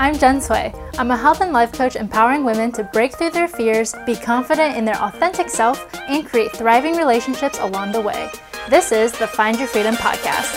I'm Jen Sui. I'm a health and life coach empowering women to break through their fears, be confident in their authentic self, and create thriving relationships along the way. This is the Find Your Freedom podcast.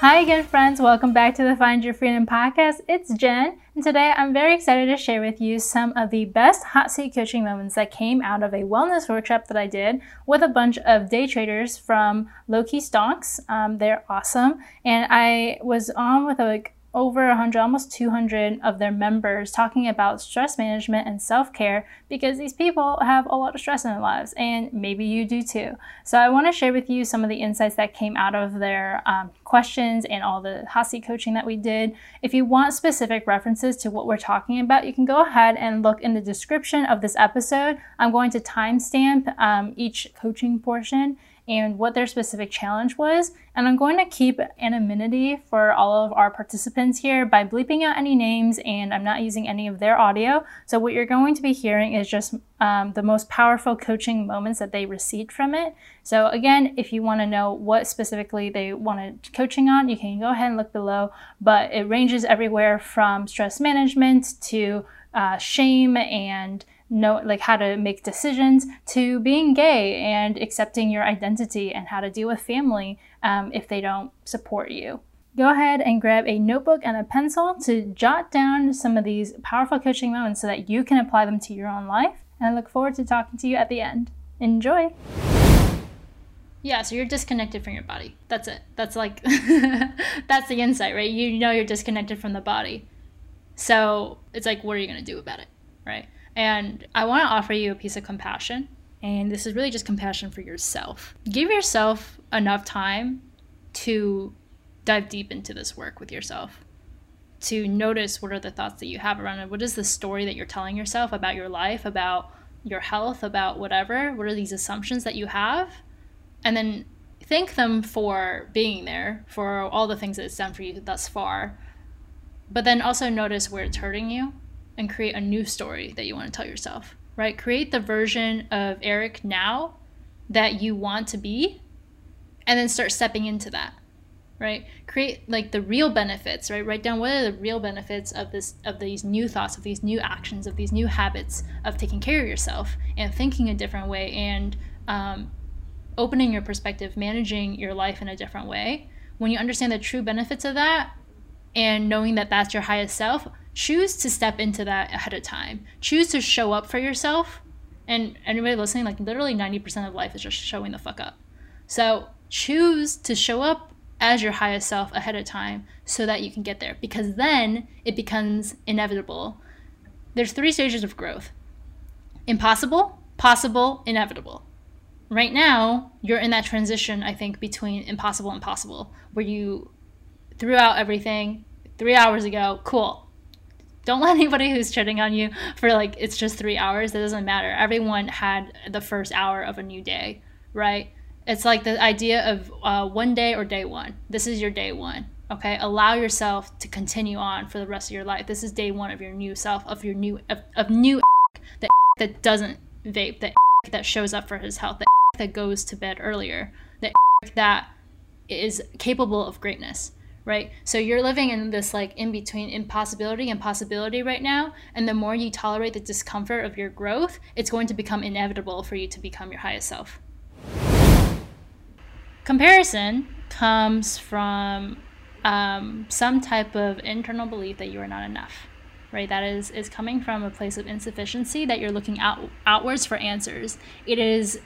Hi again, friends. Welcome back to the Find Your Freedom podcast. It's Jen, and today I'm very excited to share with you some of the best hot seat coaching moments that came out of a wellness workshop that I did with a bunch of day traders from Low-Key Stonks. Um, they're awesome, and I was on with a over 100, almost 200 of their members talking about stress management and self care because these people have a lot of stress in their lives, and maybe you do too. So, I want to share with you some of the insights that came out of their um, questions and all the seat coaching that we did. If you want specific references to what we're talking about, you can go ahead and look in the description of this episode. I'm going to timestamp um, each coaching portion and what their specific challenge was. And I'm going to keep anonymity for all of our participants here by bleeping out any names and I'm not using any of their audio. So, what you're going to be hearing is just um, the most powerful coaching moments that they received from it. So, again, if you want to know what specifically they wanted coaching on, you can go ahead and look below. But it ranges everywhere from stress management to uh, shame and know like how to make decisions to being gay and accepting your identity and how to deal with family um, if they don't support you go ahead and grab a notebook and a pencil to jot down some of these powerful coaching moments so that you can apply them to your own life and i look forward to talking to you at the end enjoy yeah, so you're disconnected from your body. That's it. That's like that's the insight, right? You know you're disconnected from the body. So it's like, what are you gonna do about it, right? And I want to offer you a piece of compassion. And this is really just compassion for yourself. Give yourself enough time to dive deep into this work with yourself, to notice what are the thoughts that you have around it. What is the story that you're telling yourself about your life, about your health, about whatever? What are these assumptions that you have? And then thank them for being there, for all the things that it's done for you thus far. But then also notice where it's hurting you and create a new story that you want to tell yourself, right? Create the version of Eric now that you want to be and then start stepping into that right? Create like the real benefits right? Write down what are the real benefits of this of these new thoughts of these new actions of these new habits of taking care of yourself and thinking a different way and um, opening your perspective managing your life in a different way. When you understand the true benefits of that and knowing that that's your highest self choose to step into that ahead of time. Choose to show up for yourself. And anybody listening, like literally 90% of life is just showing the fuck up. So choose to show up as your highest self ahead of time so that you can get there because then it becomes inevitable. There's three stages of growth impossible, possible, inevitable. Right now, you're in that transition, I think, between impossible and possible, where you threw out everything three hours ago. Cool don't let anybody who's cheating on you for like it's just three hours. That doesn't matter. Everyone had the first hour of a new day, right? It's like the idea of uh, one day or day one. This is your day one. Okay, allow yourself to continue on for the rest of your life. This is day one of your new self, of your new of, of new that that doesn't vape, that that shows up for his health, that that goes to bed earlier, that that is capable of greatness right? So you're living in this like in between impossibility and possibility right now. And the more you tolerate the discomfort of your growth, it's going to become inevitable for you to become your highest self. Comparison comes from um, some type of internal belief that you are not enough, right? That is is coming from a place of insufficiency that you're looking out outwards for answers. It is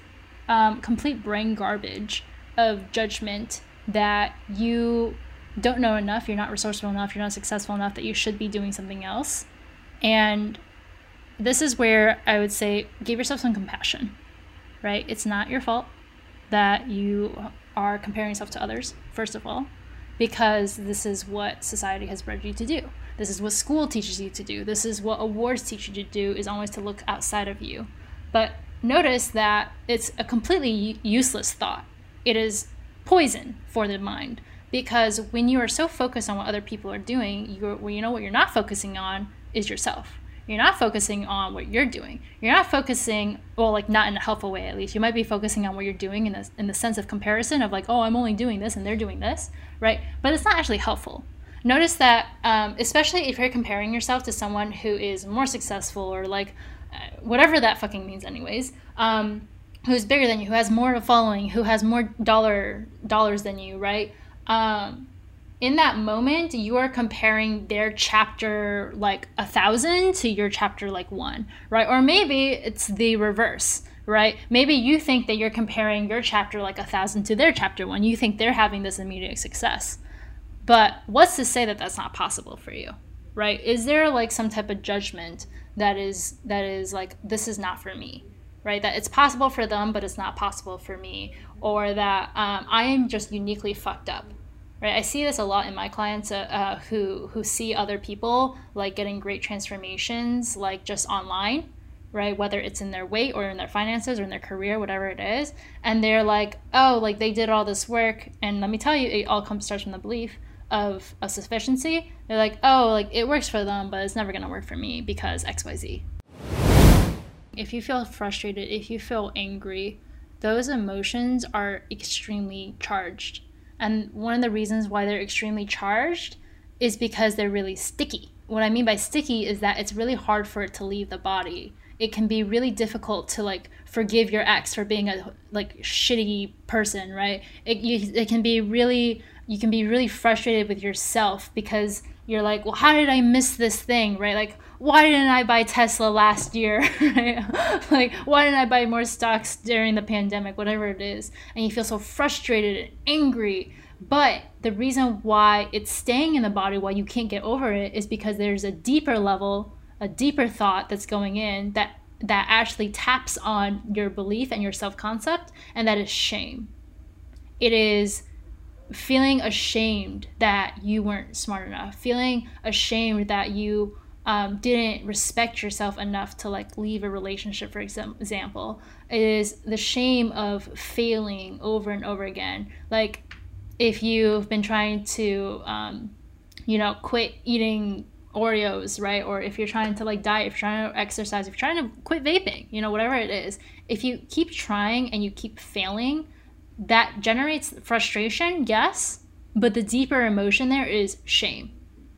um, complete brain garbage of judgment that you don't know enough, you're not resourceful enough, you're not successful enough that you should be doing something else. And this is where I would say give yourself some compassion, right? It's not your fault that you are comparing yourself to others, first of all, because this is what society has bred you to do. This is what school teaches you to do. This is what awards teach you to do is always to look outside of you. But notice that it's a completely useless thought. It is poison for the mind because when you are so focused on what other people are doing you you know what you're not focusing on is yourself You're not focusing on what you're doing. You're not focusing, well, like not in a helpful way at least. You might be focusing on what you're doing in the, in the sense of comparison of like, oh, I'm only doing this and they're doing this, right? But it's not actually helpful. Notice that, um, especially if you're comparing yourself to someone who is more successful or like uh, whatever that fucking means, anyways. Um, who's bigger than you, who has more of a following, who has more dollar dollars than you, right? Um, in that moment, you are comparing their chapter like a thousand to your chapter like one, right? Or maybe it's the reverse, right? Maybe you think that you're comparing your chapter like a thousand to their chapter one. You think they're having this immediate success. But what's to say that that's not possible for you, right? Is there like some type of judgment that is that is like this is not for me, right? That it's possible for them, but it's not possible for me, or that um, I am just uniquely fucked up right i see this a lot in my clients uh, uh, who who see other people like getting great transformations like just online right? Whether it's in their weight or in their finances or in their career whatever it is and they're like oh like they did all this work and let me tell you it all comes starts from the belief of a sufficiency. They're like oh like it works for them but it's never going to work for me because xyz if you feel frustrated if you feel angry those emotions are extremely charged and one of the reasons why they're extremely charged is because they're really sticky. What I mean by sticky is that it's really hard for it to leave the body. It can be really difficult to like forgive your ex for being a like shitty person, right? It you, it can be really you can be really frustrated with yourself because you're like, well, how did I miss this thing, right? Like, why didn't I buy Tesla last year? right? like, why didn't I buy more stocks during the pandemic, whatever it is? And you feel so frustrated and angry. But the reason why it's staying in the body, why you can't get over it, is because there's a deeper level, a deeper thought that's going in that that actually taps on your belief and your self-concept, and that is shame. It is feeling ashamed that you weren't smart enough, feeling ashamed that you um, didn't respect yourself enough to like leave a relationship, for example, is the shame of failing over and over again. Like if you've been trying to, um, you know, quit eating Oreos, right? Or if you're trying to like diet, if you're trying to exercise, if you're trying to quit vaping, you know, whatever it is, if you keep trying and you keep failing, that generates frustration, yes, but the deeper emotion there is shame.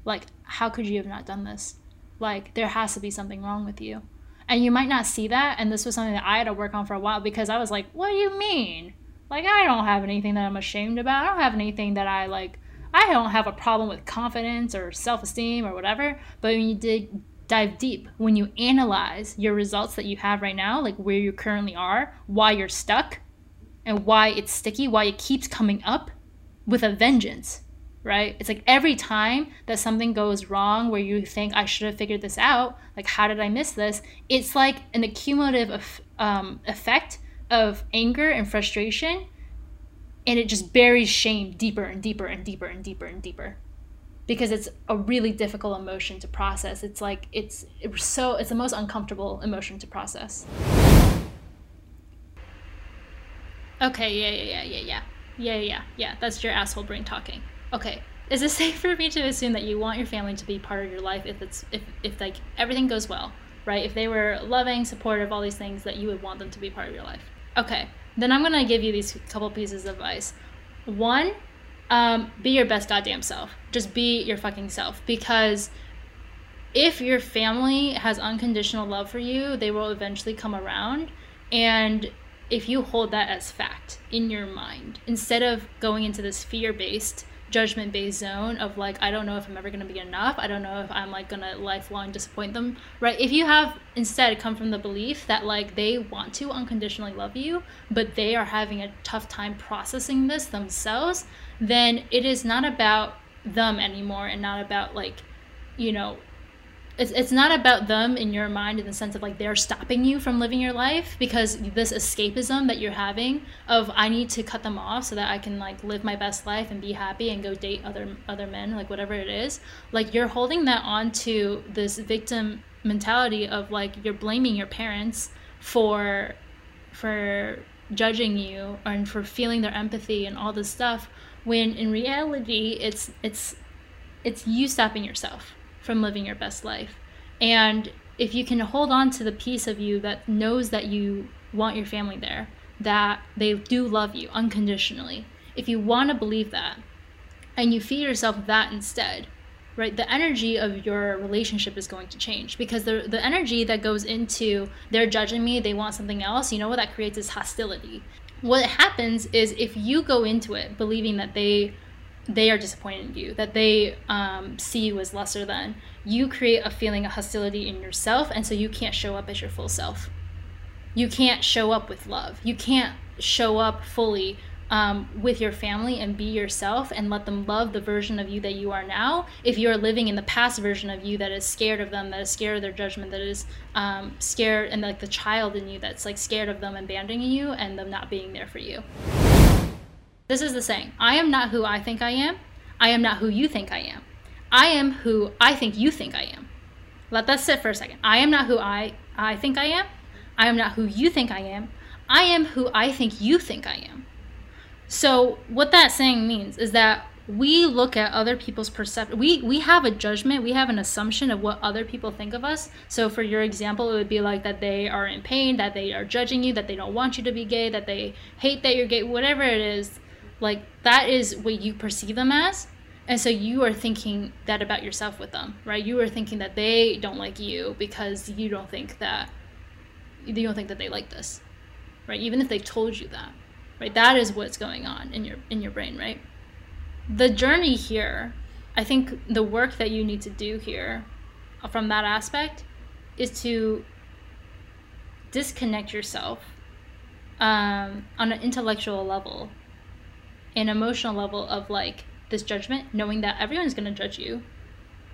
Like, how could you have not done this? Like, there has to be something wrong with you. And you might not see that. And this was something that I had to work on for a while because I was like, what do you mean? Like, I don't have anything that I'm ashamed about. I don't have anything that I like. I don't have a problem with confidence or self esteem or whatever. But when you dig, dive deep, when you analyze your results that you have right now, like where you currently are, why you're stuck, and why it's sticky, why it keeps coming up with a vengeance, right? It's like every time that something goes wrong where you think I should have figured this out, like how did I miss this? It's like an accumulative um, effect of anger and frustration, and it just buries shame deeper and deeper and deeper and deeper and deeper because it's a really difficult emotion to process. It's like it's, it's so it's the most uncomfortable emotion to process. Okay, yeah, yeah, yeah, yeah, yeah. Yeah, yeah, yeah. That's your asshole brain talking. Okay. Is it safe for me to assume that you want your family to be part of your life if it's if, if like everything goes well, right? If they were loving, supportive, all these things that you would want them to be part of your life. Okay. Then I'm gonna give you these couple pieces of advice. One, um, be your best goddamn self. Just be your fucking self. Because if your family has unconditional love for you, they will eventually come around. And if you hold that as fact in your mind instead of going into this fear-based judgment-based zone of like i don't know if i'm ever going to be enough i don't know if i'm like going to lifelong disappoint them right? If you have instead come from the belief that like they want to unconditionally love you but they are having a tough time processing this themselves then it is not about them anymore and not about like you know it's, it's not about them in your mind in the sense of like they're stopping you from living your life because this escapism that you're having of I need to cut them off so that I can like live my best life and be happy and go date other other men like whatever it is. Like you're holding that on to this victim mentality of like you're blaming your parents for for judging you and for feeling their empathy and all this stuff when in reality it's it's it's you stopping yourself from living your best life. And if you can hold on to the piece of you that knows that you want your family there, that they do love you unconditionally, if you want to believe that and you feed yourself that instead, right, the energy of your relationship is going to change because the, the energy that goes into they're judging me, they want something else, you know what that creates is hostility. What happens is if you go into it believing that they they are disappointed in you, that they um, see you as lesser than, you create a feeling of hostility in yourself, and so you can't show up as your full self. You can't show up with love. You can't show up fully um, with your family and be yourself and let them love the version of you that you are now. If you are living in the past version of you that is scared of them, that is scared of their judgment, that is um, scared, and like the child in you that's like scared of them abandoning you and them not being there for you. This is the saying I am not who I think I am. I am not who you think I am. I am who I think you think I am. Let that sit for a second. I am not who I, I think I am. I am not who you think I am. I am who I think you think I am. So, what that saying means is that we look at other people's perception we we have a judgment we have an assumption of what other people think of us so for your example it would be like that they are in pain that they are judging you that they don't want you to be gay that they hate that you're gay whatever it is like that is what you perceive them as. And so you are thinking that about yourself with them, right? You are thinking that they don't like you because you don't think that you don't think that they like this. Right? Even if they told you that. Right? That is what's going on in your in your brain, right? The journey here, I think the work that you need to do here from that aspect is to disconnect yourself um, on an intellectual level an emotional level of like this judgment, knowing that everyone's going to judge you,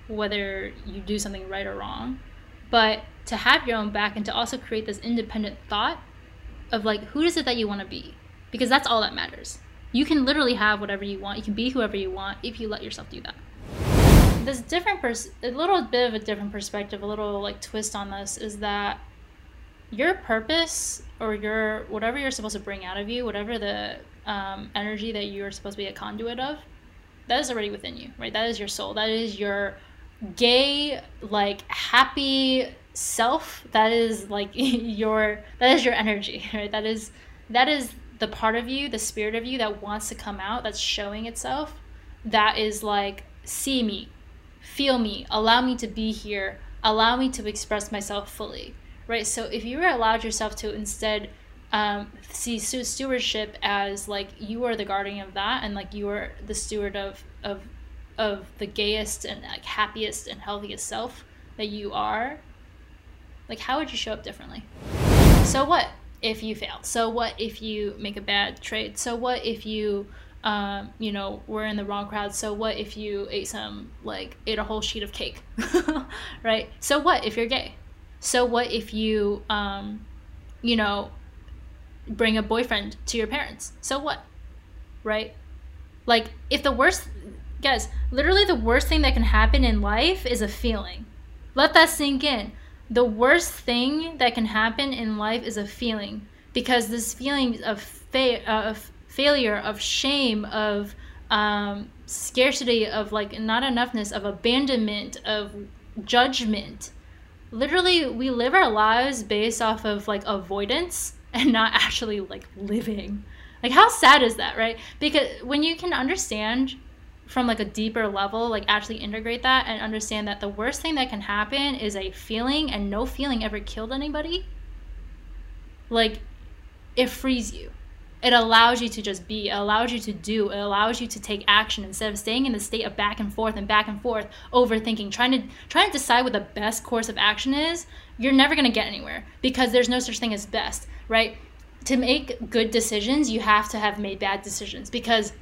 whether you do something right or wrong. But to have your own back and to also create this independent thought of like, who is it that you want to be? Because that's all that matters. You can literally have whatever you want. You can be whoever you want if you let yourself do that. This different pers- a little bit of a different perspective, a little like twist on this is that your purpose or your whatever you're supposed to bring out of you, whatever the um, energy that you're supposed to be a conduit of, that is already within you, right? That is your soul. That is your gay, like happy self. That is like your that is your energy, right? That is that is the part of you, the spirit of you that wants to come out, that's showing itself. That is like see me, feel me, allow me to be here, allow me to express myself fully, right? So if you were allowed yourself to instead um, see stewardship as like you are the guardian of that and like you are the steward of of of the gayest and like happiest and healthiest self that you are. Like how would you show up differently? So what if you fail? So what if you make a bad trade? So what if you um, you know were in the wrong crowd? So what if you ate some like ate a whole sheet of cake? Right? So what if you're gay? So what if you um, you know bring a boyfriend to your parents. So what? Right? Like, if the worst, guys, literally the worst thing that can happen in life is a feeling. Let that sink in. The worst thing that can happen in life is a feeling because this feeling of, fa- uh, of failure, of shame, of um, scarcity, of like not enoughness, of abandonment, of judgment. Literally, we live our lives based off of like avoidance and not actually like living. Like how sad is that, right? Because when you can understand from like a deeper level, like actually integrate that and understand that the worst thing that can happen is a feeling and no feeling ever killed anybody. Like it frees you. It allows you to just be, it allows you to do, it allows you to take action instead of staying in the state of back and forth and back and forth, overthinking, trying to trying to decide what the best course of action is. You're never to get anywhere because there's no such thing as best right? To make good decisions, you have to have made bad decisions because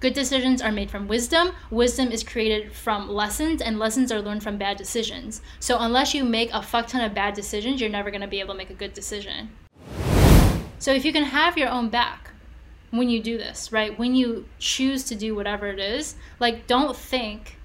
good decisions are made from wisdom. Wisdom is created from lessons, and lessons are learned from bad decisions. So, unless you make a fuck ton of bad decisions, you're never to be able to make a good decision. So, if you can have your own back when you do this, right? When you choose to do whatever it is, like, don't think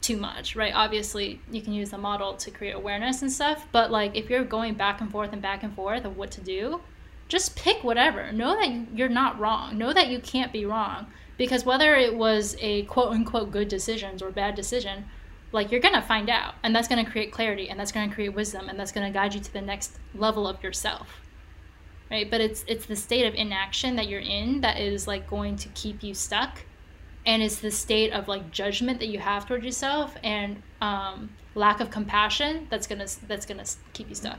too much, right? Obviously, you can use the model to create awareness and stuff, but like if you're going back and forth and back and forth of what to do, just pick whatever. Know that you're not wrong. Know that you can't be wrong because whether it was a quote unquote good decisions or bad decision, like you're gonna find out and that's gonna create clarity and that's gonna create wisdom and that's gonna guide you to the next level of yourself right but it's it's the state of inaction that you're in that is like going to keep you stuck and it's the state of like judgment that you have towards yourself and um, lack of compassion that's gonna that's gonna keep you stuck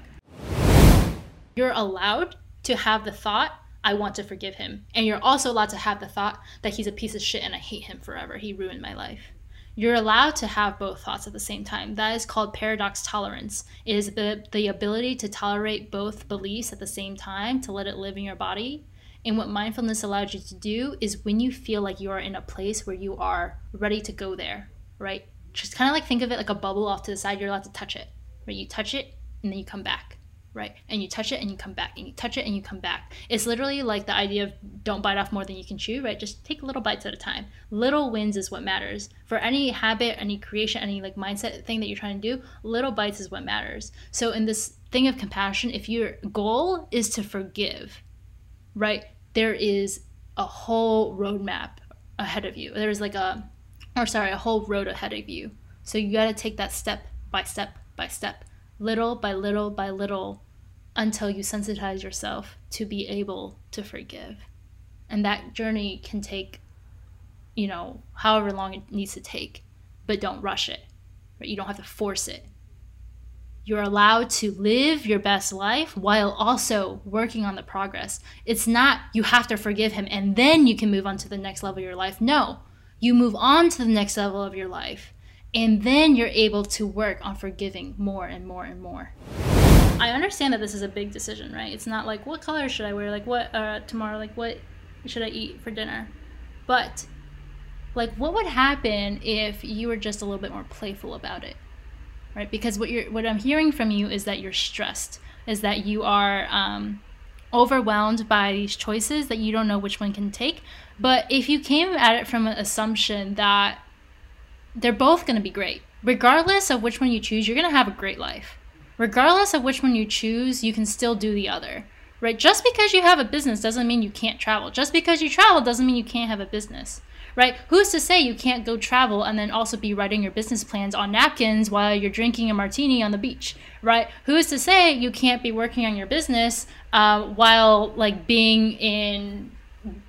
you're allowed to have the thought i want to forgive him and you're also allowed to have the thought that he's a piece of shit and i hate him forever he ruined my life you're allowed to have both thoughts at the same time. That is called paradox tolerance. It is the, the ability to tolerate both beliefs at the same time, to let it live in your body. And what mindfulness allows you to do is when you feel like you are in a place where you are ready to go there, right? Just kind of like think of it like a bubble off to the side, you're allowed to touch it, right? You touch it and then you come back right? And you touch it and you come back, and you touch it and you come back. It's literally like the idea of don't bite off more than you can chew, right? Just take little bites at a time. Little wins is what matters. For any habit, any creation, any like mindset thing that you're trying to do, little bites is what matters. So in this thing of compassion, if your goal is to forgive, right? There is a whole roadmap ahead of you. There's like a or sorry, a whole road ahead of you. So you got to take that step by step by step, little by little by little until you sensitize yourself to be able to forgive. And that journey can take, you know, however long it needs to take, but don't rush it. Right? You don't have to force it. You're allowed to live your best life while also working on the progress. It's not you have to forgive him and then you can move on to the next level of your life. No, you move on to the next level of your life and then you're able to work on forgiving more and more and more. I understand that this is a big decision, right? It's not like what color should I wear, like what uh, tomorrow, like what should I eat for dinner, but like what would happen if you were just a little bit more playful about it, right? Because what you're what I'm hearing from you is that you're stressed, is that you are um, overwhelmed by these choices that you don't know which one can take. But if you came at it from an assumption that they're both going to be great, regardless of which one you choose, you're going to have a great life regardless of which one you choose, you can still do the other. Right? Just because you have a business doesn't mean you can't travel. Just because you travel doesn't mean you can't have a business. Right? Who's to say you can't go travel and then also be writing your business plans on napkins while you're drinking a martini on the beach? Right? Who's to say you can't be working on your business uh, while like being in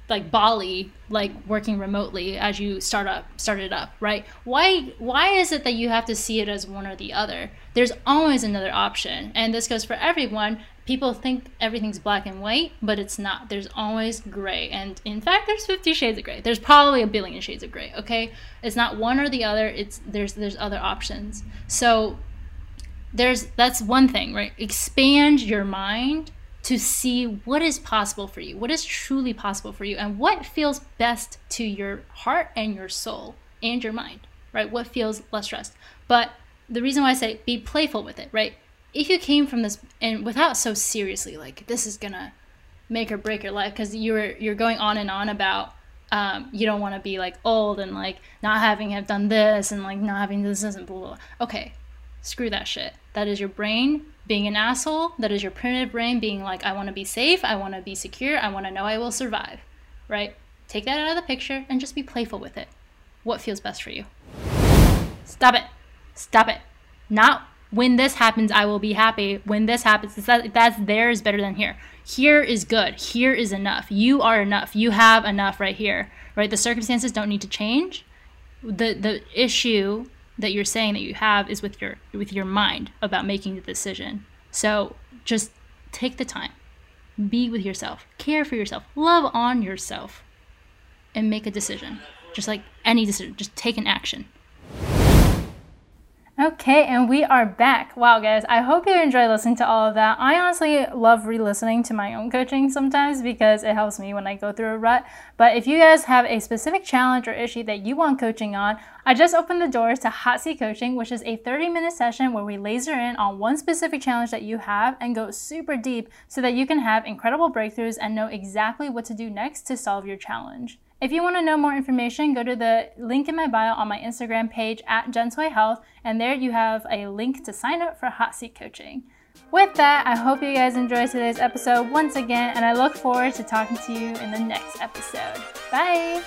like Bali, like working remotely as you start up start it up, right? Why why is it that you have to see it as one or the other? There's always another option. And this goes for everyone. People think everything's black and white, but it's not. There's always gray. And in fact, there's 50 shades of gray. There's probably a billion shades of gray, okay? It's not one or the other. It's there's there's other options. So there's that's one thing, right? Expand your mind to see what is possible for you, what is truly possible for you, and what feels best to your heart and your soul and your mind, right? What feels less stressed. But the reason why I say be playful with it, right? If you came from this and without so seriously, like this is gonna make or break your life, because you're you're going on and on about um, you don't want to be like old and like not having have done this and like not having this and blah, blah, blah. Okay, screw that shit. That is your brain being an asshole. That is your primitive brain being like, I want to be safe. I want to be secure. I want to know I will survive. Right? Take that out of the picture and just be playful with it. What feels best for you? Stop it. Stop it. Not when this happens, I will be happy. When this happens, that, that's there is better than here. Here is good. Here is enough. You are enough. You have enough right here. Right? The circumstances don't need to change. The the issue that you're saying that you have is with your with your mind about making the decision. So just take the time. Be with yourself. Care for yourself. Love on yourself. And make a decision. Just like any decision, just take an action. Okay, and we are back. Wow, guys, I hope you enjoy listening to all of that. I honestly love re listening to my own coaching sometimes because it helps me when I go through a rut. But if you guys have a specific challenge or issue that you want coaching on, I just opened the doors to Hot Seat Coaching, which is a 30 minute session where we laser in on one specific challenge that you have and go super deep so that you can have incredible breakthroughs and know exactly what to do next to solve your challenge. If you want to know more information, go to the link in my bio on my Instagram page at Gentoy Health, and there you have a link to sign up for Hot Seat Coaching. With that, I hope you guys enjoyed today's episode once again, and I look forward to talking to you in the next episode. Bye!